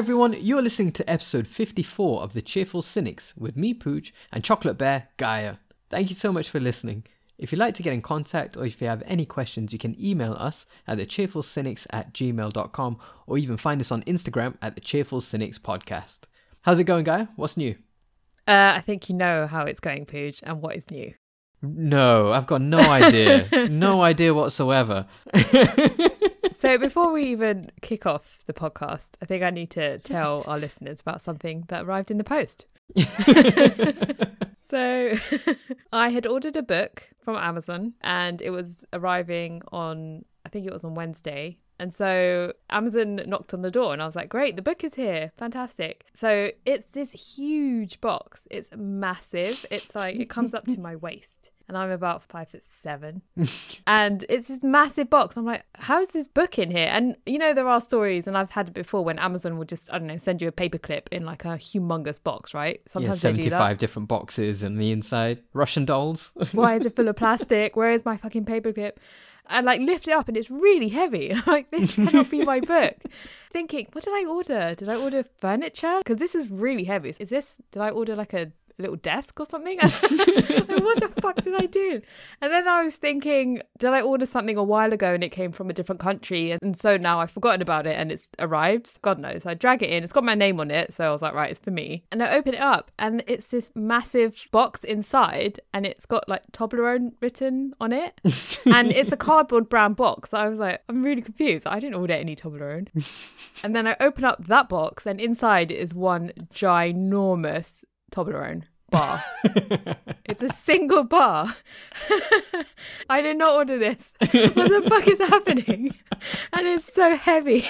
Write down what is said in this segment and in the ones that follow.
Everyone, you're listening to episode 54 of The Cheerful Cynics with me, Pooj, and Chocolate Bear, Gaia. Thank you so much for listening. If you'd like to get in contact or if you have any questions, you can email us at thecheerfulcynics at gmail.com or even find us on Instagram at the Cheerful Cynics Podcast. How's it going, Gaia? What's new? Uh, I think you know how it's going, Pooj, and what is new. No, I've got no idea. no idea whatsoever. So before we even kick off the podcast, I think I need to tell our listeners about something that arrived in the post. so I had ordered a book from Amazon and it was arriving on I think it was on Wednesday. And so Amazon knocked on the door and I was like, great, the book is here. Fantastic. So it's this huge box. It's massive. It's like, it comes up to my waist and I'm about five foot seven. and it's this massive box. I'm like, how is this book in here? And you know, there are stories, and I've had it before when Amazon will just, I don't know, send you a paperclip in like a humongous box, right? yeah, Sometimes they do 75 that. different boxes and the inside. Russian dolls. Why is it full of plastic? Where is my fucking paperclip? And like lift it up, and it's really heavy. And I'm like, this cannot be my book. Thinking, what did I order? Did I order furniture? Because this is really heavy. Is this? Did I order like a little desk or something? like, what the fuck did I do? And then I was thinking, did I order something a while ago and it came from a different country? And so now I've forgotten about it and it's arrived. God knows. I drag it in. It's got my name on it. So I was like, right, it's for me. And I open it up and it's this massive box inside and it's got like Toblerone written on it. and it's a cardboard brown box. So I was like, I'm really confused. I didn't order any Toblerone. and then I open up that box and inside is one ginormous Toblerone bar. It's a single bar. I did not order this. What the fuck is happening? And it's so heavy.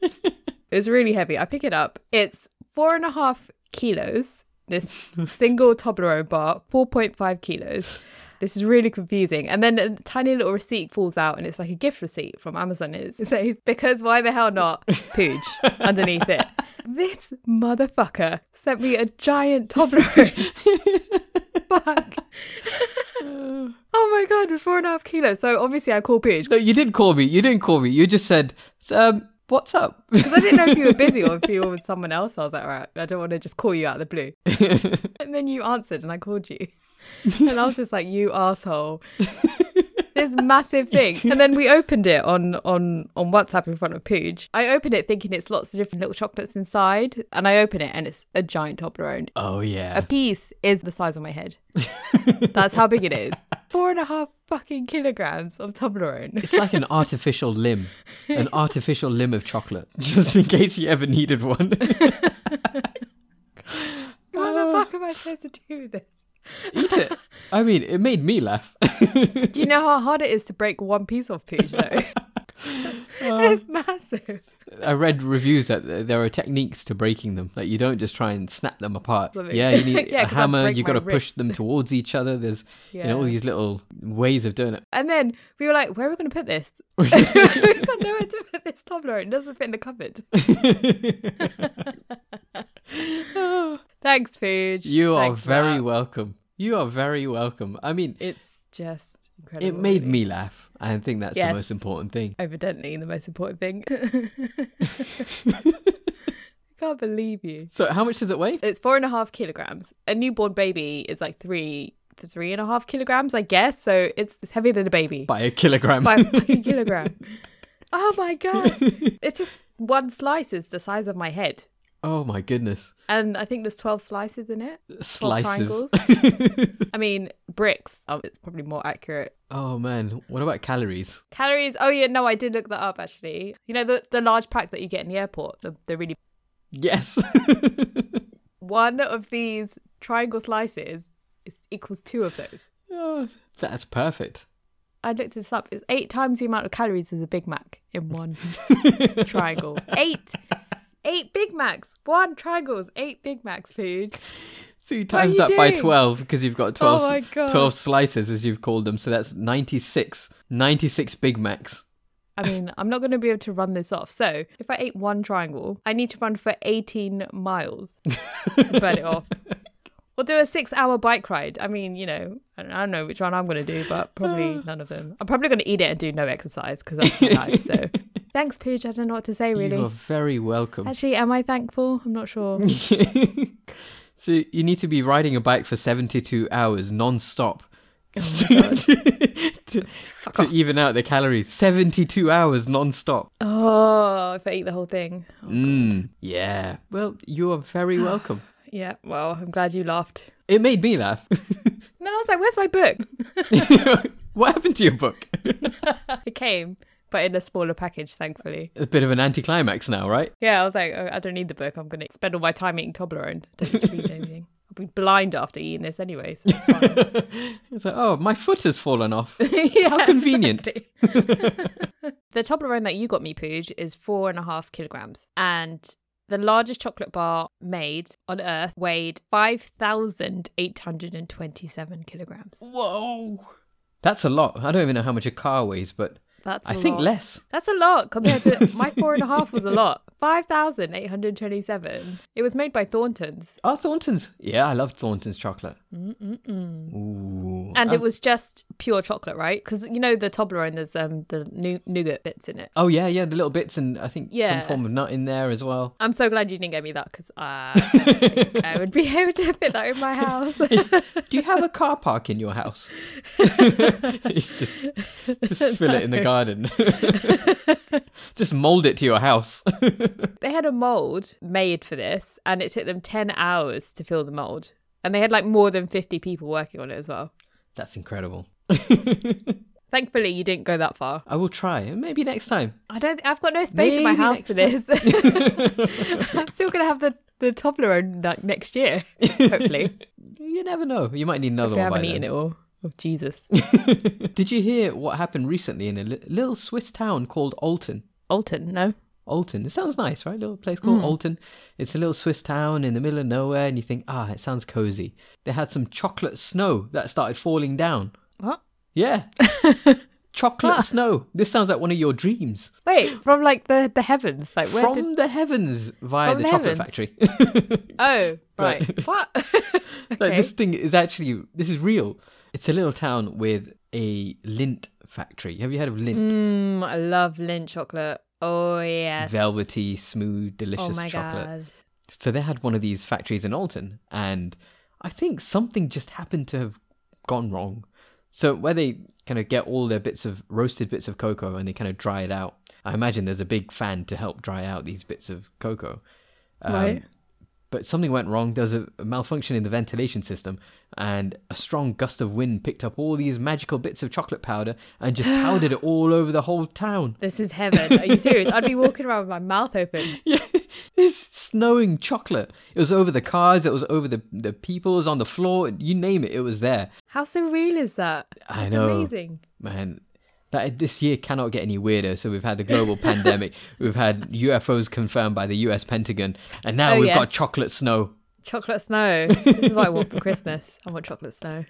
it's really heavy. I pick it up. It's four and a half kilos. This single Toblerone bar, 4.5 kilos. This is really confusing. And then a tiny little receipt falls out and it's like a gift receipt from Amazon. It says, because why the hell not? Pooj underneath it. This motherfucker sent me a giant Toblerone. Fuck. oh my god, it's four and a half kilos. So obviously I call Pooj no, you didn't call me. You didn't call me. You just said, um, what's up? because I didn't know if you were busy or if you were with someone else. I was like, all right, I don't want to just call you out of the blue. and then you answered and I called you. And I was just like, you asshole. This massive thing. And then we opened it on on on WhatsApp in front of Pooj. I opened it thinking it's lots of different little chocolates inside. And I open it and it's a giant Toblerone. oh, yeah, A piece is the size of my head. That's how big it is. Four and a half fucking kilograms of Toblerone. It's like an artificial limb, an artificial limb of chocolate, just in case you ever needed one. What the uh, fuck am I supposed to do with this? Eat it. I mean, it made me laugh. Do you know how hard it is to break one piece of Pooj though? it's massive. I read reviews that there are techniques to breaking them. Like you don't just try and snap them apart. Yeah, you need Yeah, a hammer. You got to push them towards each other. There's you know all these little ways of doing it. And then we were like, where are we going to put this? We've got nowhere to put this Toblerone. It doesn't fit in the cupboard. Thanks, Pooj. you are Thanks for very welcome. You are very welcome. I mean, It's just incredible. it made really. me laugh. I think that's the most important thing. Evidently, the most important thing. I can't believe you. So, how much does it weigh? It's four and a half kilograms. A newborn baby is like three, three and a half kilograms, I guess. So it's, it's heavier than a baby. By a kilogram. by a fucking kilogram. Oh my god. It's just one slice is the size of my head. Oh my goodness. And I think there's 12 slices in it. Slices. I mean, bricks. Oh, it's probably more accurate. oh man, what about calories? Calories. Oh, yeah, no, I did look that up actually. You know, the, the large pack that you get in the airport, the, the really. Yes. One of these triangle slices is, equals two of those. Oh, that's perfect. I looked this up. It's eight times the amount of calories as a Big Mac in one triangle. Eight. Eight Big Macs. One triangles. Eight Big Macs food. So you times you that by 12 because you've got 12, Oh 12 slices as you've called them. So that's 96. 96 Big Macs. I mean, I'm not going to be able to run this off. So if I ate one triangle, I need to run for 18 miles to burn it off. Or do a six hour bike ride. I mean, you know, I don't, I don't know which one I'm going to do, but probably none of them. I'm probably going to eat it and do no exercise because that's my life. So Thanks, Pooj. I don't know what to say really. You are very welcome. Actually, am I thankful? I'm not sure. so you need to be riding a bike for 72 hours non-stop Oh to, to even out the calories 72 hours non-stop Oh, if I eat the whole thing. mm, yeah well you are very welcome Yeah, well, I'm glad you laughed. it made me laugh And then I was like, where's my book? what happened to your book It came, but in a smaller package, thankfully. a bit of an anticlimax now right Yeah, I was like, oh, I don't need the book. I'm going to spend all my time eating Toblerone. Don't need anything. I'll be blind after eating this anyway. So it's fine. it's like oh my foot has fallen off yeah, How convenient. the Toblerone that you got me, Pooj, is four and a half kilograms. And the largest chocolate bar made on Earth weighed 5,827 kilograms. whoa that's a lot i don't even know how much a car weighs but That's i a think less That's a lot compared to my four and a half was a lot. 5,827. It was made by Thornton's. oh thornton's yeah i love thornton's chocolate Mm-mm-mm. Ooh. And Um, it was just pure chocolate, right? Because you know the Toblerone, there's um the nou- nougat bits in it. Oh yeah, yeah, the little bits and I think Yeah. some form of nut in there as well. I'm so glad you didn't get me that because I think I would be able to fit that in my house. Do you have a car park in your house? it's just just fill it in the garden. Just mold it to your house. they had a mold made for this, and it took them 10 hours to fill the mold. And they had like more than 50 people working on it as well. That's incredible. Thankfully, you didn't go that far. I will try. Maybe next time. I don't. I've got no space in my house for this. I'm still gonna have the the Toblerone like next year, hopefully. You never know. You might need another one by haven't eaten then. it all. Oh Jesus, Did you hear what happened recently in a li- little Swiss town called Olten? Olten, no. Olten. It sounds nice, right? little place called Mm. Olten. It's a little Swiss town in the middle of nowhere, and you think, ah, it sounds cozy. They had some chocolate snow that started falling down. What? Yeah. chocolate snow. This sounds like one of your dreams. Wait, from like the the heavens, like where From did? the heavens via From the the chocolate factory. Oh, Right. right. what? Like okay. this thing is actually this is real. It's a little town with a Lindt factory. Have you heard of Lindt? Mm, I love Lindt chocolate. Oh yes. Velvety, smooth, delicious Oh my chocolate. god. So they had one of these factories in Olten, and I think something just happened to have gone wrong. So where they kind of get all their bits of roasted bits of cocoa and they kind of dry it out. I imagine there's a big fan to help dry out these bits of cocoa. Um, Right. But something went wrong. There was a malfunction in the ventilation system, and a strong gust of wind picked up all these magical bits of chocolate powder and just powdered it all over the whole town. This is heaven. Are you serious? I'd be walking around with my mouth open. Yeah, it's snowing chocolate. It was over the cars. It was over the the people. It was on the floor. You name it, it was there. How surreal is that? I know. amazing. Man, that this year cannot get any weirder. So we've had the global pandemic. We've had UFOs confirmed by the U.S. Pentagon, and now Oh, we've got chocolate snow. Chocolate snow. this is what I want for Christmas. I want chocolate snow.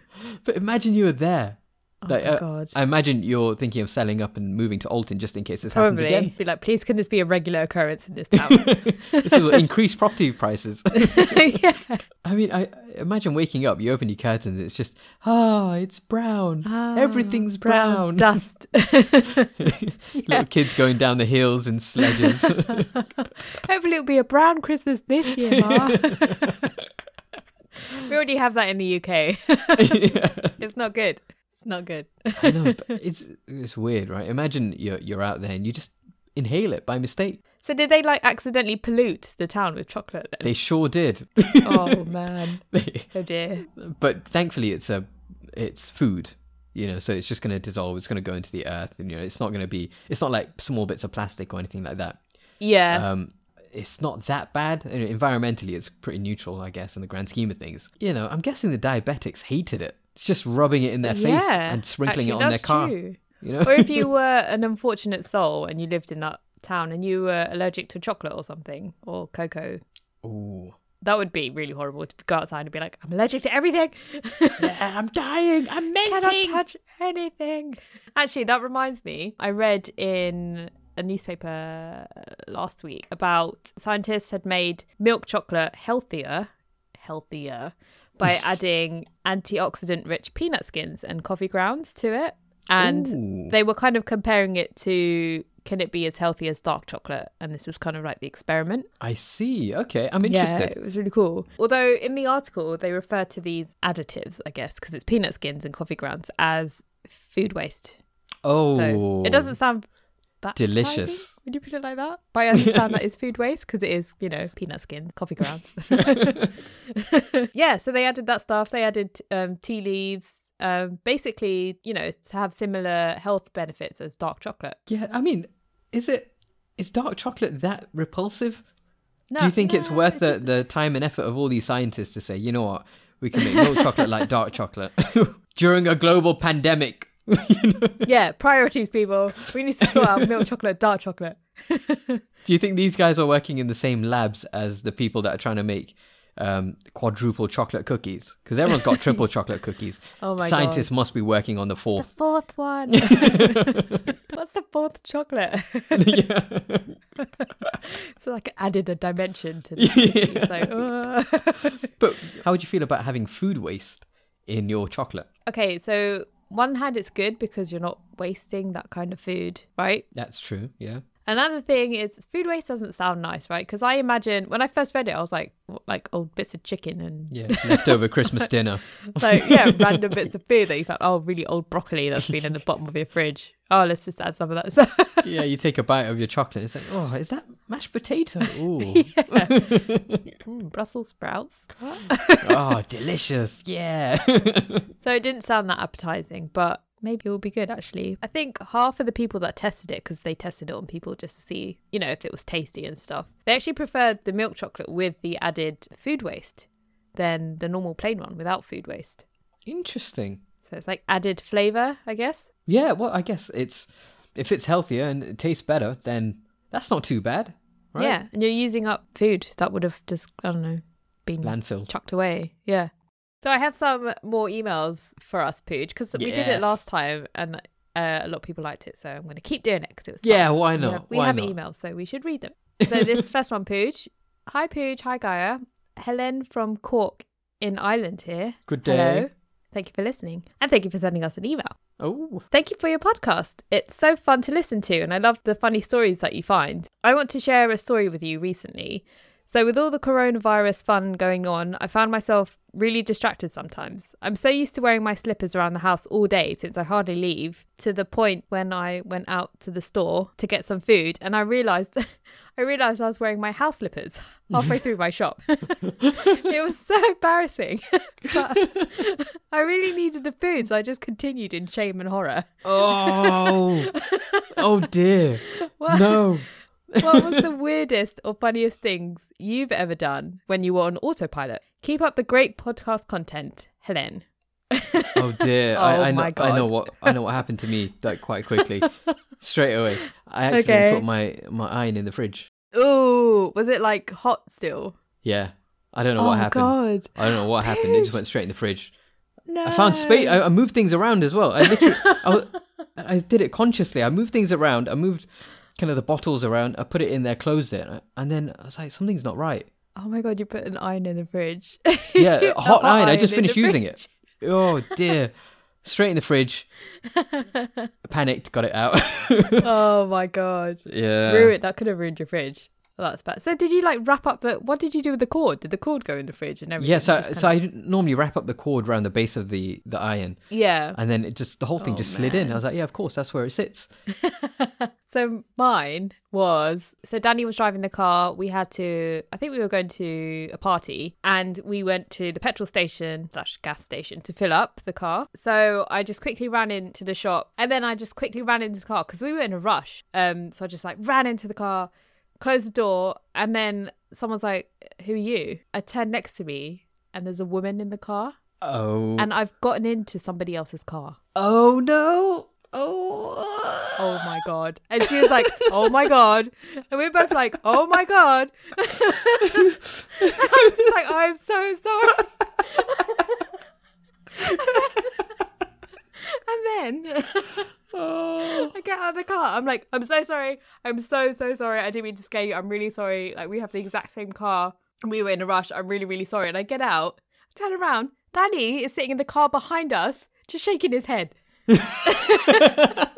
But imagine you were there. Oh Like, my uh, god. I imagine you're thinking of selling up and moving to Olten just in case this happens again. be like, please, can this be a regular occurrence in this town? this will increase property prices. yeah. I mean, I imagine waking up, you open your curtains, it's just ah, it's brown. Ah, Everything's brown. dust. Little kids going down the hills in sledges. Hopefully, it'll be a brown Christmas this year, Ma. we already have that in the UK. It's not good. It's not good. I know, but it's it's weird, right? Imagine you're you're out there and you just inhale it by mistake. So, did they like accidentally pollute the town with chocolate then? They sure did. oh man. Oh dear. but thankfully, it's a it's food. You know, so it's just going to dissolve. It's going to go into the earth, and you know, it's not going to be. It's not like small bits of plastic or anything like that. Yeah. Um, it's not that bad. You know, environmentally, it's pretty neutral, I guess, in the grand scheme of things. You know, I'm guessing the diabetics hated it. It's just rubbing it in their face yeah. and sprinkling Actually, it on their car. True. You know, or if you were an unfortunate soul and you lived in that town and you were allergic to chocolate or something or cocoa, Ooh. that would be really horrible to go outside and be like, I'm allergic to everything. yeah, I'm dying. I'm cannot melting. touch anything. Actually, that reminds me, I read in a newspaper last week about scientists had made milk chocolate healthier, healthier by adding antioxidant rich peanut skins and coffee grounds to it. And Ooh. they were kind of comparing it to can it be as healthy as dark chocolate? And this was kind of like the experiment. I see. Okay, I'm interested. Yeah, it was really cool. Although in the article they refer to these additives, I guess, because it's peanut skins and coffee grounds as food waste. Oh, So it doesn't sound that Delicious. Would you put it like that. But I understand that it's food waste because it is, you know, peanut skin, coffee grounds. yeah, so they added that stuff. They added um, tea leaves. Um, basically, you know, to have similar health benefits as dark chocolate. Yeah, I mean, is it is dark chocolate that repulsive? No, Do you think it's no, worth the, just- the time and effort of all these scientists to say, you know what, we can make milk chocolate like dark chocolate during a global pandemic? You know? Yeah, priorities, people. We need to sort out milk chocolate, dark chocolate. Do you think these guys are working in the same labs as the people that are trying to make um, quadruple chocolate cookies? Because everyone's got triple chocolate cookies. Oh my Scientists must be working on the fourth. The fourth. one. What's the fourth chocolate? yeah. so like added a dimension to the It's like. But how would you feel about having food waste in your chocolate? okay, so one hand it's good because you're not wasting that kind of food, right? That's true. Yeah. Another thing is food waste doesn't sound nice, right? Because I imagine when I first read it, I was like, like old bits of chicken and Yeah. Leftover Christmas dinner. like yeah, random bits of food that you thought, oh, really old broccoli that's been in the bottom of your fridge. Oh, let's just add some of that. So Yeah, you take a bite of your chocolate. It's like, oh, is that mashed potato? Ooh. Mm, Brussels sprouts. oh, delicious. Yeah. So it didn't sound that appetizing, but maybe it will be good actually. I think half of the people that tested it, because they tested it on people just to see, you know, if it was tasty and stuff, they actually preferred the milk chocolate with the added food waste than the normal plain one without food waste. Interesting. So it's like added flavor, I guess. Yeah, well, I guess it's if it's healthier and it tastes better, then that's not too bad, right? Yeah, and you're using up food that would have just, I don't know, been Landfill. chucked away. Yeah. So I have some more emails for us, Pooj, because we did it last time and uh, a lot of people liked it. So I'm going to keep doing it because it was Fun. Yeah, why We not? have, we have emails, so we should read them. So this first one, Pooj. Hi, Pooj. Hi, Gaia. Helen from Cork in Ireland here. Good day. Hello. Thank you for listening. And thank you for sending us an email. Oh, Thank you for your podcast. It's so fun to listen to, and I love the funny stories that you find. I want to share a story with you recently. So, with all the coronavirus fun going on, I found myself really distracted sometimes. I'm so used to wearing my slippers around the house all day since I hardly leave, to the point when I went out to the store to get some food, and I realized. I realized I was wearing my house slippers halfway through my shop. it was so embarrassing. but I really needed the food, so I just continued in shame and horror. oh, oh dear. What, No. What was the weirdest or funniest things you've ever done when you were on autopilot? Keep up the great podcast content, Helen. Oh dear. Oh I, I know. I know what. I know what happened to me. Like quite quickly, straight away. I actually Okay. put my my iron in the fridge. Oh, was it like hot still? Yeah. I don't know oh what happened. God, I don't know what happened. It just went straight in the fridge. no! I found space. I, I moved things around as well. I literally, I, I did it consciously. I moved things around. I moved kind of the bottles around. I put it in there, closed it, and then I was like, something's not right. oh my God, you put an iron in the fridge. Yeah, A hot iron. I just finished using fridge. it. Oh dear! Straight in the fridge. Panicked, got it out. oh my God. yeah. Ruined. That could have ruined your fridge. Well, that's bad. So, did you like wrap up the? What did you do with the cord? Did the cord go in the fridge and everything? Yeah, so, so kind I normally wrap up the cord around the base of the, the iron, yeah. and then it just the whole thing Oh, just slid in. I was like, yeah, of course, that's where it sits. so mine was so Danny was driving the car. We had to. I think we were going to a party, and we went to the petrol station slash gas station to fill up the car. So I just quickly ran into the shop, and then I just quickly ran into the car because we were in a rush. Um, so I just like ran into the car, closed the door, and then someone's like, "Who are you?" I turn next to me, and there's a woman in the car, Oh. and I've gotten into somebody else's car. oh no! Oh. oh my god and she was like oh my god and we were both like oh my god i was just like i'm so sorry and then Oh. i get out of the car. I'm like i'm so sorry. I'm so so sorry. I didn't mean to scare you. I'm really sorry. Like we have the exact same car. We were in a rush. I'm really really sorry. And i get out turn around. Danny is sitting in the car behind us just shaking his head.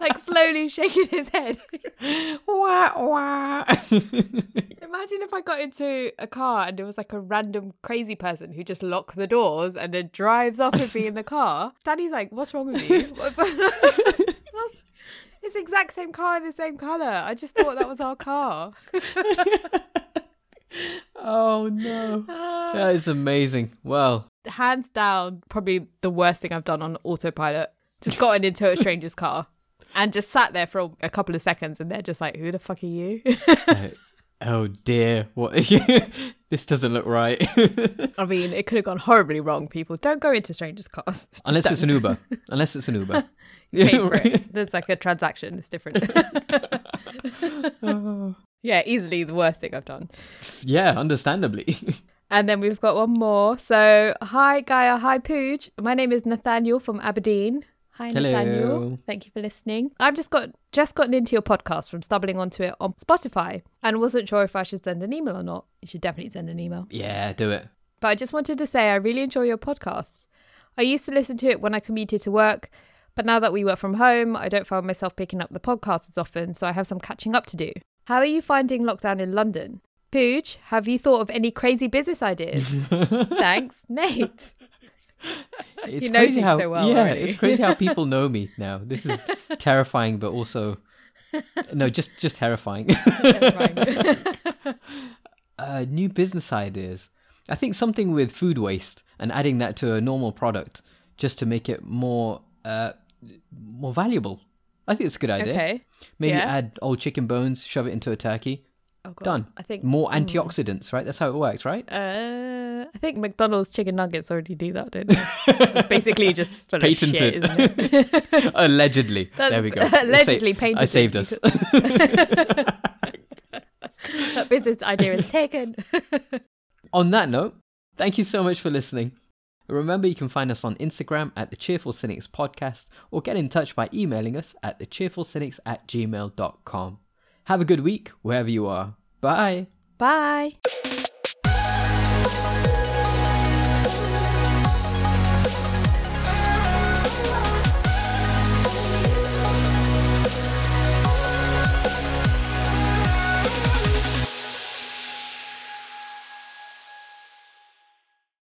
Like slowly shaking his head. wah, wah. Imagine if I got into a car and it was like a random crazy person who just locked the doors and then drives off with me in the car. Danny's like, "What's wrong with you?" it's the exact same car in the same color. I just thought that was our car. oh no. Ah. That is amazing. Well, Hands down, probably the worst thing I've done on autopilot. Just gotten into a stranger's car and just sat there for a couple of seconds, and they're just like, "Who the fuck are you?" uh, oh dear, what? this doesn't look right. I mean, it could have gone horribly wrong. People don't go into strangers' cars Just Unless it's an Uber. Unless it's an Uber. Pay for it. There's like a transaction. It's different. yeah, easily the worst thing I've done. yeah, understandably. And then we've got one more. So, hi Gaia, hi Pooj. My name is Nathaniel from Aberdeen. Hi Hello. Nathaniel. Thank you for listening. I've just got just gotten into your podcast from stumbling onto it on Spotify and wasn't sure if I should send an email or not. You should definitely send an email. yeah, do it. But I just wanted to say I really enjoy your podcasts. I used to listen to it when I commuted to work, but now that we work from home, I don't find myself picking up the podcast as often, so I have some catching up to do. How are you finding lockdown in London? Pooj, have you thought of any crazy business ideas? Thanks, Nate. It's He knows crazy you how, so well Yeah, already. it's crazy how people know me now. This is terrifying, but also no, just just terrifying. uh, new business ideas. I think something with food waste and adding that to a normal product just to make it more uh, more valuable. I think it's a good idea. okay. Maybe yeah. add old chicken bones, shove it into a turkey. Oh, God. Done. I think More mm, antioxidants, right? That's how it works, right? Uh, I think McDonald's chicken nuggets already do that, don't they? Basically just full shit, Patented. isn't it? Allegedly. That's there we go. I sa- allegedly painted I saved us. that business idea is taken. On that note, thank you so much for listening. Remember, you can find us on Instagram at the Cheerful Cynics Podcast or get in touch by emailing us at thecheerfulcynics at gmail.com. Have a good week wherever you are. Bye. Bye.